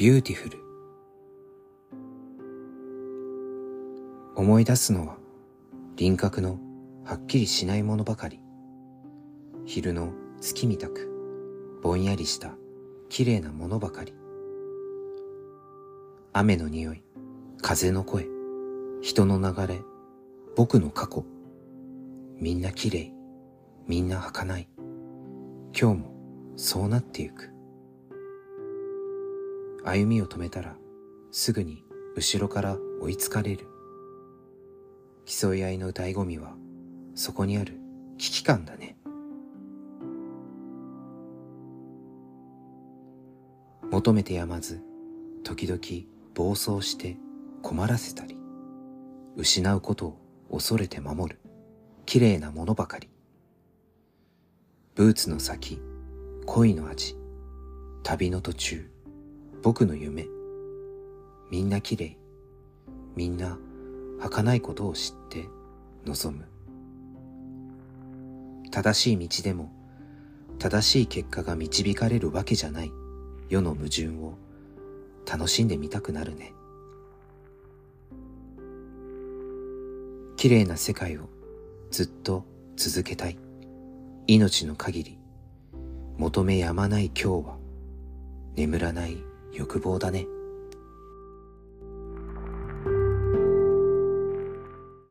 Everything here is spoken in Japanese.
ビューティフル思い出すのは輪郭のはっきりしないものばかり。昼の月みたくぼんやりした綺麗なものばかり。雨の匂い風の声人の流れ僕の過去。みんな綺麗みんな儚い。今日もそうなってゆく。歩みを止めたらすぐに後ろから追いつかれる。競い合いの醍醐味はそこにある危機感だね。求めてやまず時々暴走して困らせたり失うことを恐れて守る。綺麗なものばかり。ブーツの先恋の味旅の途中。僕の夢。みんな綺麗。みんな儚いことを知って望む。正しい道でも正しい結果が導かれるわけじゃない。世の矛盾を楽しんでみたくなるね。綺麗な世界をずっと続けたい。命の限り。求めやまない今日は。眠らない。欲望だね。